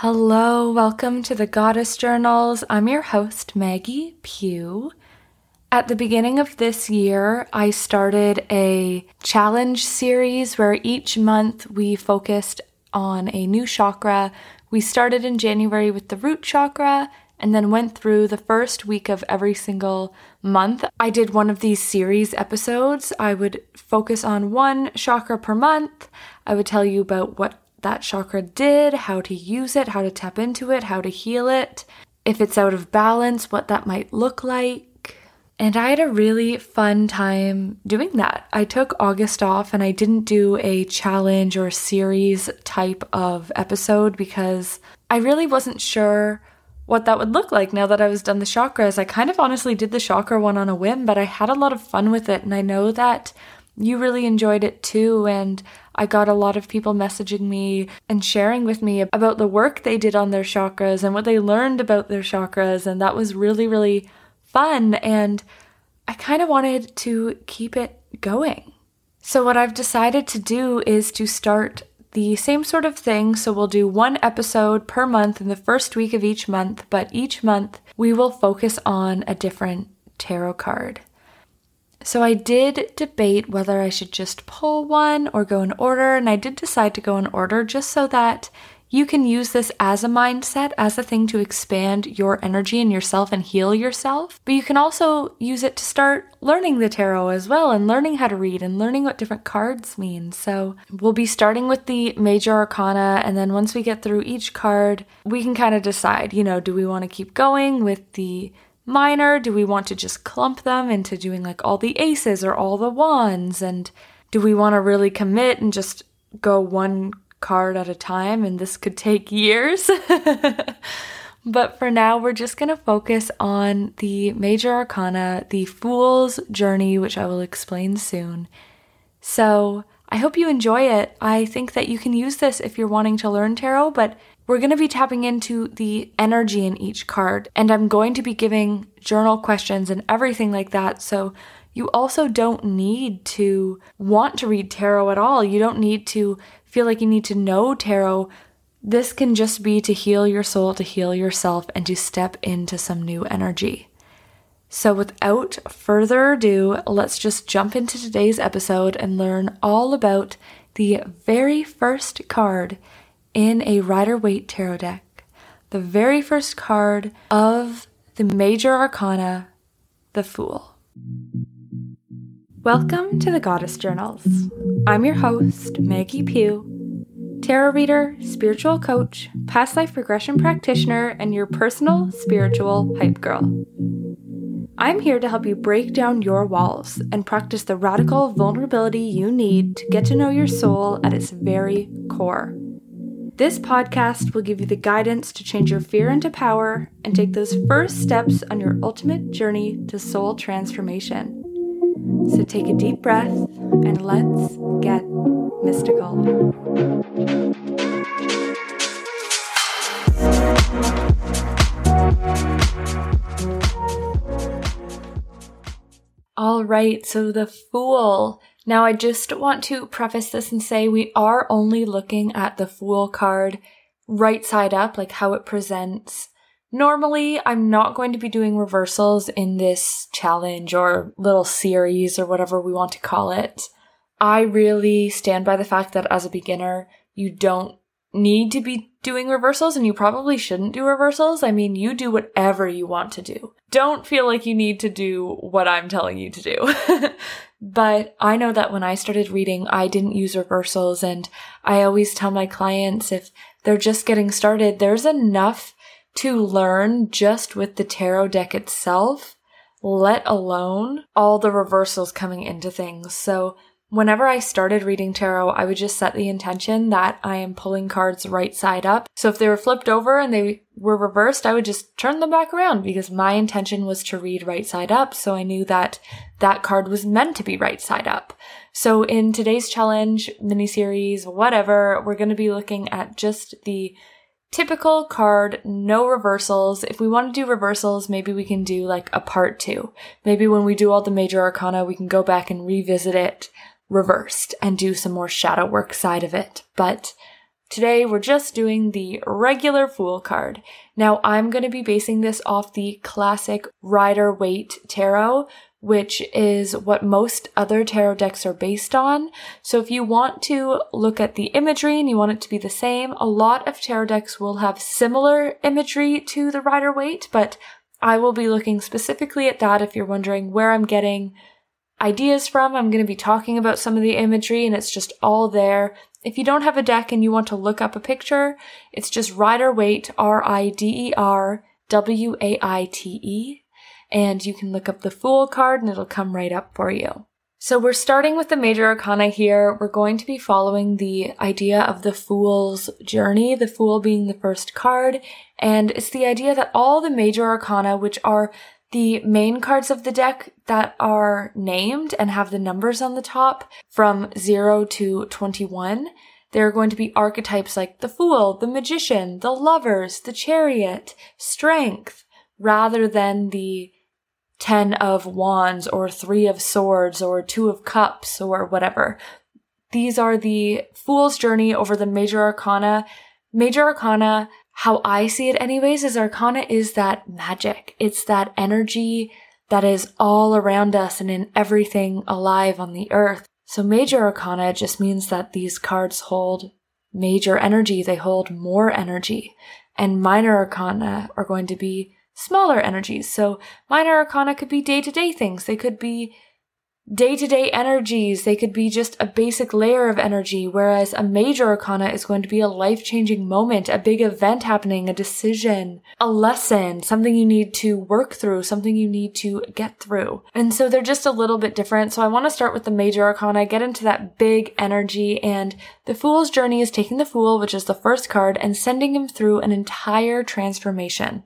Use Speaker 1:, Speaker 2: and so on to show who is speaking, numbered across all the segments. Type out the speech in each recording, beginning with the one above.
Speaker 1: Hello, welcome to the Goddess Journals. I'm your host, Maggie Pugh. At the beginning of this year, I started a challenge series where each month we focused on a new chakra. We started in January with the root chakra and then went through the first week of every single month. I did one of these series episodes. I would focus on one chakra per month. I would tell you about what that chakra did, how to use it, how to tap into it, how to heal it, if it's out of balance, what that might look like. And I had a really fun time doing that. I took August off and I didn't do a challenge or series type of episode because I really wasn't sure what that would look like now that I was done the chakras. I kind of honestly did the chakra one on a whim, but I had a lot of fun with it. And I know that you really enjoyed it too. And I got a lot of people messaging me and sharing with me about the work they did on their chakras and what they learned about their chakras. And that was really, really fun. And I kind of wanted to keep it going. So, what I've decided to do is to start the same sort of thing. So, we'll do one episode per month in the first week of each month, but each month we will focus on a different tarot card. So I did debate whether I should just pull one or go in order, and I did decide to go in order just so that you can use this as a mindset, as a thing to expand your energy and yourself and heal yourself. But you can also use it to start learning the tarot as well and learning how to read and learning what different cards mean. So we'll be starting with the major arcana, and then once we get through each card, we can kind of decide, you know, do we want to keep going with the minor? Do we want to just clump them into doing like all the aces or all the wands? And do we want to really commit and just go one card at a time? And this could take years. but for now, we're just going to focus on the major arcana, the Fool's Journey, which I will explain soon. So, I hope you enjoy it. I think that you can use this if you're wanting to learn tarot, but we're going to be tapping into the energy in each card, and I'm going to be giving journal questions and everything like that. So you also don't need to want to read tarot at all. You don't need to feel like you need to know tarot. This can just be to heal your soul, to heal yourself, and to step into some new energy. So, without further ado, let's just jump into today's episode and learn all about the very first card in a Rider Waite tarot deck, the very first card of the major arcana, the Fool. Welcome to the Goddess Journals. I'm your host, Maggie Pugh, tarot reader, spiritual coach, past life regression practitioner, and your personal spiritual hype girl. I'm here to help you break down your walls and practice the radical vulnerability you need to get to know your soul at its very core. This podcast will give you the guidance to change your fear into power and take those first steps on your ultimate journey to soul transformation. So take a deep breath and let's get mystical. All right, so the Fool now, I just want to preface this and say we are only looking at the Fool card right side up, like how it presents. Normally, I'm not going to be doing reversals in this challenge or little series or whatever we want to call it. I really stand by the fact that as a beginner, you don't need to be doing reversals and you probably shouldn't do reversals. I mean, you do whatever you want to do. Don't feel like you need to do what I'm telling you to do. But I know that when I started reading, I didn't use reversals. And I always tell my clients if they're just getting started, there's enough to learn just with the tarot deck itself, let alone all the reversals coming into things. So Whenever I started reading tarot, I would just set the intention that I am pulling cards right side up. So if they were flipped over and they were reversed, I would just turn them back around because my intention was to read right side up. So I knew that that card was meant to be right side up. So in today's challenge, mini series, whatever, we're going to be looking at just the typical card, no reversals. If we want to do reversals, maybe we can do like a part two. Maybe when we do all the major arcana, we can go back and revisit it reversed and do some more shadow work side of it. But Today we're just doing the regular Fool card. Now I'm going to be basing this off the classic Rider Waite Tarot, which is what most other tarot decks are based on. So if you want to look at the imagery and you want it to be the same, a lot of tarot decks will have similar imagery to the Rider Waite, but I will be looking specifically at that if you're wondering where I'm getting ideas from. I'm going to be talking about some of the imagery and it's just all there. If you don't have a deck and you want to look up a picture, it's just Rider Waite, R-I-D-E-R W-A-I-T-E. And you can look up the Fool card and it'll come right up for you. So we're starting with the major arcana here. We're going to be following the idea of the Fool's journey, the Fool being the first card. And it's the idea that all the major arcana, which are the main cards of the deck that are named and have the numbers on the top from 0 to 21, there are going to be archetypes like the Fool, the Magician, the Lovers, the Chariot, Strength, rather than the 10 of Wands or 3 of Swords or 2 of Cups or whatever. These are the Fool's journey over the major arcana. Major arcana how I see it anyways is arcana is that magic. It's that energy that is all around us and in everything alive on the earth. So major arcana just means that these cards hold major energy. They hold more energy. And minor arcana are going to be smaller energies. So minor arcana could be day to day things. They could be day to day energies. They could be just a basic layer of energy, whereas a major arcana is going to be a life changing moment, a big event happening, a decision, a lesson, something you need to work through, something you need to get through. And so they're just a little bit different. So I want to start with the major arcana, get into that big energy, and the Fool's journey is taking the Fool, which is the first card, and sending him through an entire transformation.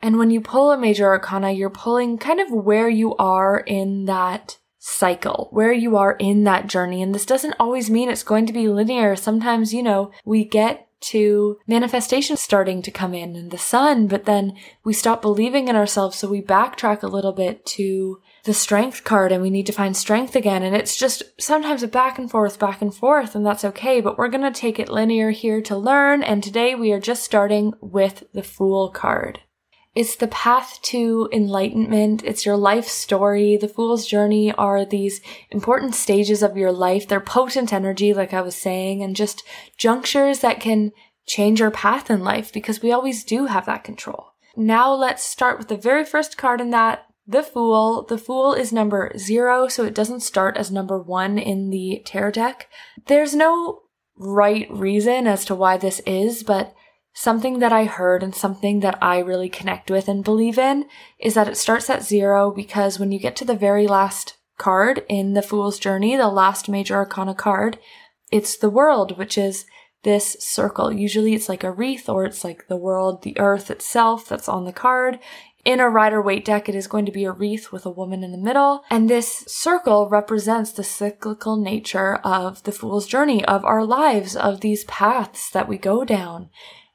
Speaker 1: And when you pull a major arcana, you're pulling kind of where you are in that cycle, where you are in that journey. And this doesn't always mean it's going to be linear. Sometimes, you know, we get to manifestation starting to come in and the sun, but then we stop believing in ourselves. So we backtrack a little bit to the strength card and we need to find strength again. And it's just sometimes a back and forth, back and forth, and that's okay. But we're going to take it linear here to learn. And today we are just starting with the Fool card. It's the path to enlightenment. It's your life story. The Fool's Journey are these important stages of your life. They're potent energy, like I was saying, and just junctures that can change your path in life because we always do have that control. Now let's start with the very first card in that, the Fool. The Fool is number zero, so it doesn't start as number one in the tarot deck. There's no right reason as to why this is, but Something that I heard and something that I really connect with and believe in is that it starts at zero because when you get to the very last card in the Fool's Journey, the last major arcana card, it's the world, which is this circle. Usually it's like a wreath or it's like the world, the earth itself that's on the card. In a Rider Waite deck, it is going to be a wreath with a woman in the middle. And this circle represents the cyclical nature of the Fool's Journey, of our lives, of these paths that we go down.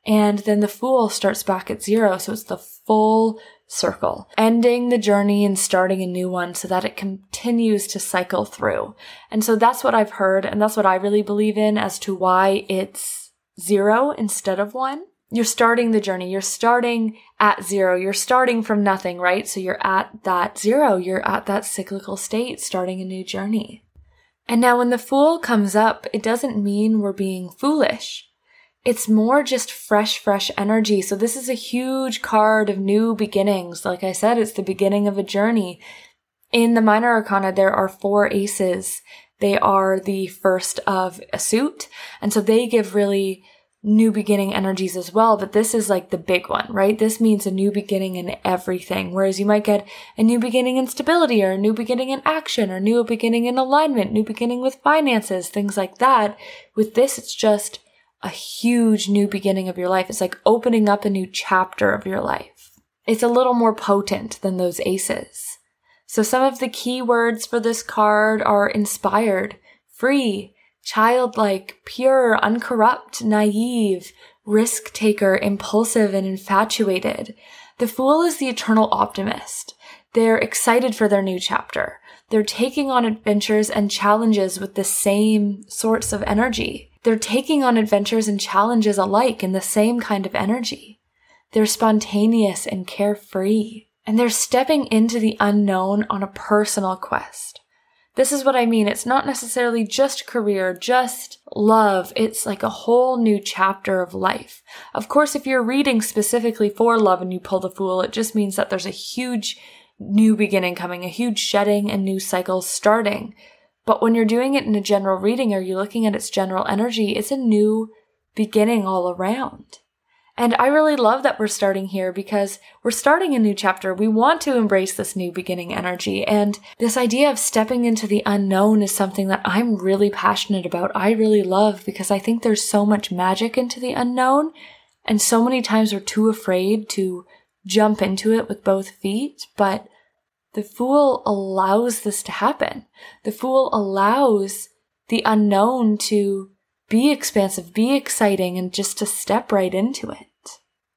Speaker 1: And then the fool starts back at zero. So it's the full circle, ending the journey and starting a new one so that it continues to cycle through. And so that's what I've heard. And that's what I really believe in as to why it's zero instead of one. You're starting the journey. You're starting at zero. You're starting from nothing, right? So you're at that zero. You're at that cyclical state, starting a new journey. And now when the fool comes up, it doesn't mean we're being foolish it's more just fresh, fresh energy. So this is a huge card of new beginnings. Like I said, it's the beginning of a journey. In the minor arcana, there are four aces. They are the first of a suit. And so they give really new beginning energies as well. But this is like the big one, right? This means a new beginning in everything. Whereas you might get a new beginning in stability or a new beginning in action or new beginning in alignment, new beginning with finances, things like that. With this, it's just a huge new beginning of your life. It's like opening up a new chapter of your life. It's a little more potent than those aces. So some of the key words for this card are inspired, free, childlike, pure, uncorrupt, naive, risk taker, impulsive, and infatuated. The fool is the eternal optimist. They're excited for their new chapter. They're taking on adventures and challenges with the same sorts of energy. they're taking on adventures and challenges alike in the same kind of energy. They're spontaneous and carefree, and they're stepping into the unknown on a personal quest. This is what I mean. It's not necessarily just career, just love. It's like a whole new chapter of life. Of course, if you're reading specifically for love and you pull the fool, it just means that there's a huge new beginning coming, a huge shedding and new cycles starting. But when you're doing it in a general reading or you're looking at its general energy, it's a new beginning all around. And I really love that we're starting here because we're starting a new chapter. We want to embrace this new beginning energy. And this idea of stepping into the unknown is something that I'm really passionate about. I really love because I think there's so much magic into the unknown. And so many times we're too afraid to jump into it with both feet. But the Fool allows this to happen. The Fool allows the unknown to be expansive, be exciting, and just to step right into it.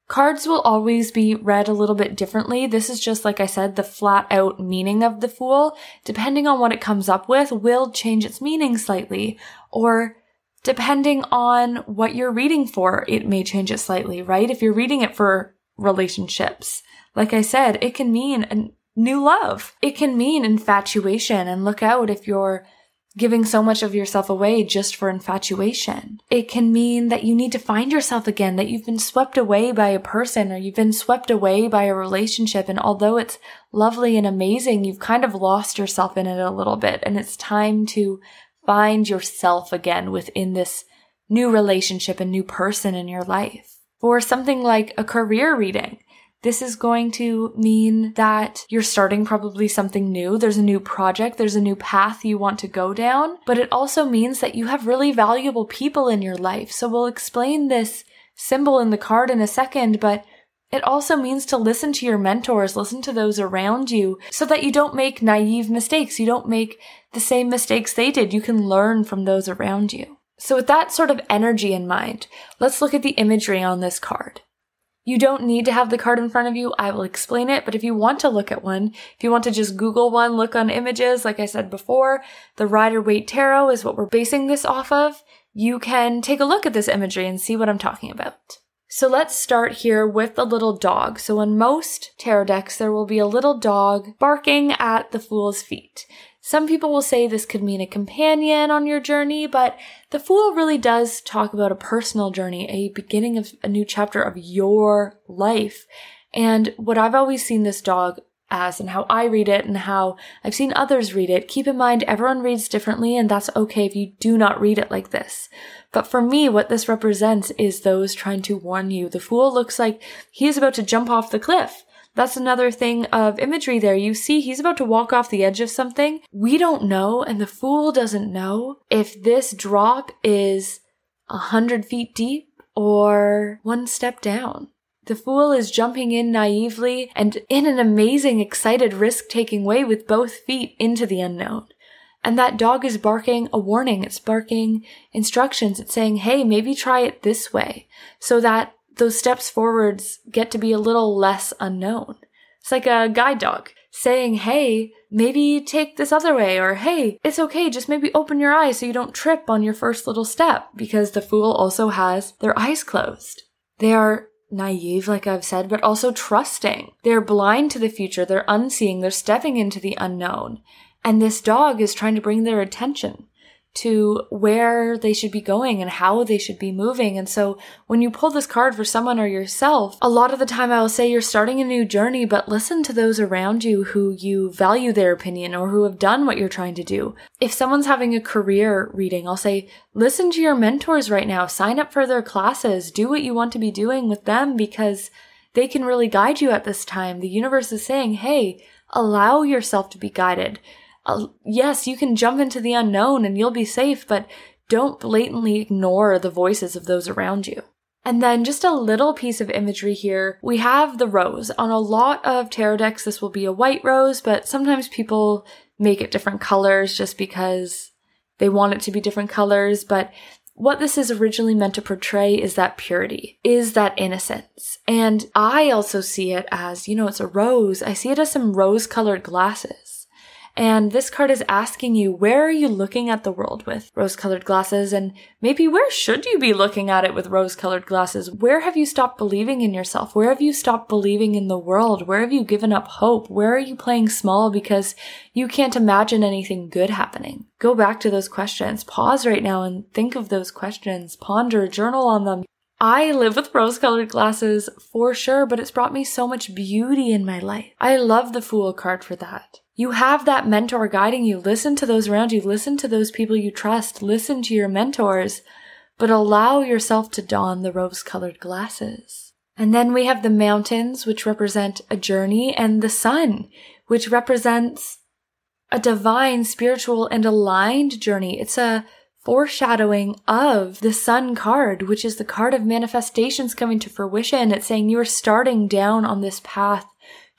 Speaker 1: Cards will always be read a little bit differently. This is just, like I said, the flat out meaning of the Fool. Depending on what it comes up with, will change its meaning slightly. Or depending on what you're reading for, it may change it slightly, right? If you're reading it for relationships, like I said, it can mean a new love. It can mean infatuation and look out if you're giving so much of yourself away just for infatuation. It can mean that you need to find yourself again, that you've been swept away by a person or you've been swept away by a relationship. And although it's lovely and amazing, you've kind of lost yourself in it a little bit. And it's time to find yourself again within this new relationship and new person in your life. Or something like a career reading. This is going to mean that you're starting probably something new. There's a new project. There's a new path you want to go down, but it also means that you have really valuable people in your life. So we'll explain this symbol in the card in a second, but it also means to listen to your mentors, listen to those around you so that you don't make naive mistakes. You don't make the same mistakes they did. You can learn from those around you. So with that sort of energy in mind, let's look at the imagery on this card. You don't need to have the card in front of you. I will explain it. But if you want to look at one, if you want to just Google one, look on images, like I said before, the Rider Waite Tarot is what we're basing this off of. You can take a look at this imagery and see what I'm talking about. So let's start here with the little dog. So in most tarot decks, there will be a little dog barking at the fool's feet. Some people will say this could mean a companion on your journey, but the Fool really does talk about a personal journey, a beginning of a new chapter of your life. And what I've always seen this dog as and how I read it and how I've seen others read it, keep in mind everyone reads differently and that's okay if you do not read it like this. But for me, what this represents is those trying to warn you. The fool looks like he is about to jump off the cliff. That's another thing of imagery there. You see, he's about to walk off the edge of something. We don't know, and the fool doesn't know if this drop is a hundred feet deep or one step down. The fool is jumping in naively and in an amazing, excited, risk taking way with both feet into the unknown. And that dog is barking a warning. It's barking instructions. It's saying, hey, maybe try it this way so that those steps forwards get to be a little less unknown. It's like a guide dog saying, Hey, maybe take this other way, or Hey, it's okay, just maybe open your eyes so you don't trip on your first little step, because the fool also has their eyes closed. They are naive, like I've said, but also trusting. They're blind to the future, they're unseeing, they're stepping into the unknown. And this dog is trying to bring their attention to where they should be going and how they should be moving. And so when you pull this card for someone or yourself, a lot of the time I will say you're starting a new journey, but listen to those around you who you value their opinion or who have done what you're trying to do. If someone's having a career reading, I'll say, listen to your mentors right now, sign up for their classes, do what you want to be doing with them because they can really guide you at this time. The universe is saying, hey, allow yourself to be guided uh, yes, you can jump into the unknown and you'll be safe, but don't blatantly ignore the voices of those around you. And then just a little piece of imagery here. We have the rose. On a lot of tarot decks, this will be a white rose, but sometimes people make it different colors just because they want it to be different colors. But what this is originally meant to portray is that purity, is that innocence. And I also see it as, you know, it's a rose. I see it as some rose colored glasses. And this card is asking you, where are you looking at the world with rose colored glasses? And maybe where should you be looking at it with rose colored glasses? Where have you stopped believing in yourself? Where have you stopped believing in the world? Where have you given up hope? Where are you playing small because you can't imagine anything good happening? Go back to those questions. Pause right now and think of those questions. Ponder, journal on them. I live with rose colored glasses for sure, but it's brought me so much beauty in my life. I love the Fool card for that. You have that mentor guiding you. Listen to those around you. Listen to those people you trust. Listen to your mentors, but allow yourself to don the rose colored glasses. And then we have the mountains, which represent a journey, and the sun, which represents a divine, spiritual, and aligned journey. It's a foreshadowing of the sun card, which is the card of manifestations coming to fruition. It's saying you're starting down on this path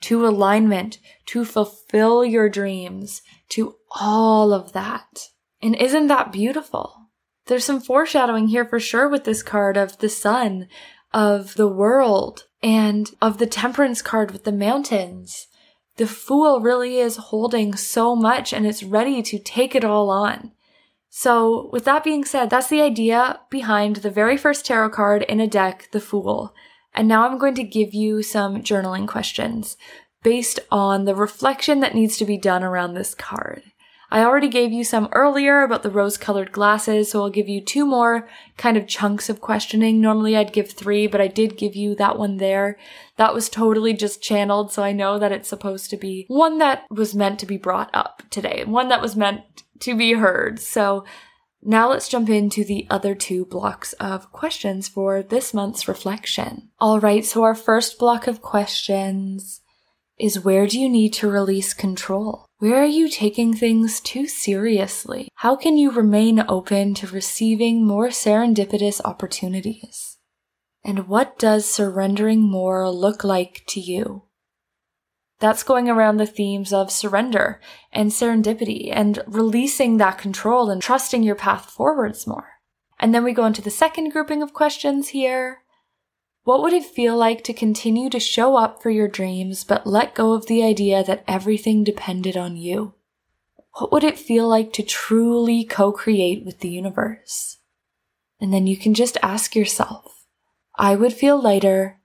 Speaker 1: to alignment, to fulfill your dreams, to all of that. And isn't that beautiful? There's some foreshadowing here for sure with this card of the sun, of the world, and of the temperance card with the mountains. The fool really is holding so much and it's ready to take it all on. So, with that being said, that's the idea behind the very first tarot card in a deck, the Fool. And now I'm going to give you some journaling questions based on the reflection that needs to be done around this card. I already gave you some earlier about the rose colored glasses, so I'll give you two more kind of chunks of questioning. Normally I'd give three, but I did give you that one there. That was totally just channeled, so I know that it's supposed to be one that was meant to be brought up today, one that was meant to be heard. So now let's jump into the other two blocks of questions for this month's reflection. All right, so our first block of questions is where do you need to release control? Where are you taking things too seriously? How can you remain open to receiving more serendipitous opportunities? And what does surrendering more look like to you? That's going around the themes of surrender and serendipity and releasing that control and trusting your path forwards more. And then we go into the second grouping of questions here. What would it feel like to continue to show up for your dreams but let go of the idea that everything depended on you? What would it feel like to truly co-create with the universe? And then you can just ask yourself, I would feel lighter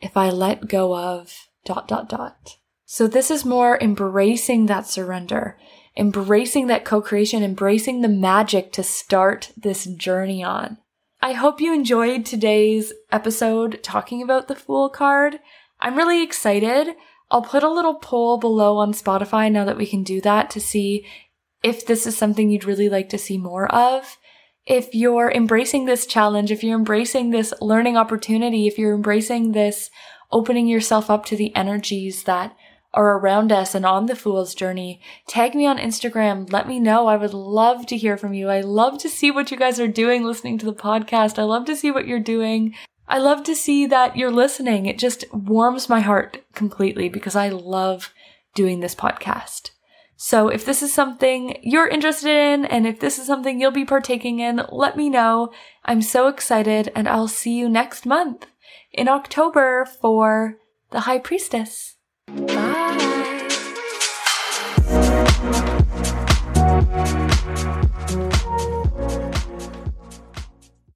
Speaker 1: if I let go of dot dot dot. So this is more embracing that surrender, embracing that co-creation, embracing the magic to start this journey on. I hope you enjoyed today's episode talking about the Fool card. I'm really excited. I'll put a little poll below on Spotify now that we can do that to see if this is something you'd really like to see more of. If you're embracing this challenge, if you're embracing this learning opportunity, if you're embracing this opening yourself up to the energies that are around us and on the fool's journey, tag me on Instagram. Let me know. I would love to hear from you. I love to see what you guys are doing listening to the podcast. I love to see what you're doing. I love to see that you're listening. It just warms my heart completely because I love doing this podcast. So if this is something you're interested in and if this is something you'll be partaking in, let me know. I'm so excited and I'll see you next month in October for the High Priestess. Bye.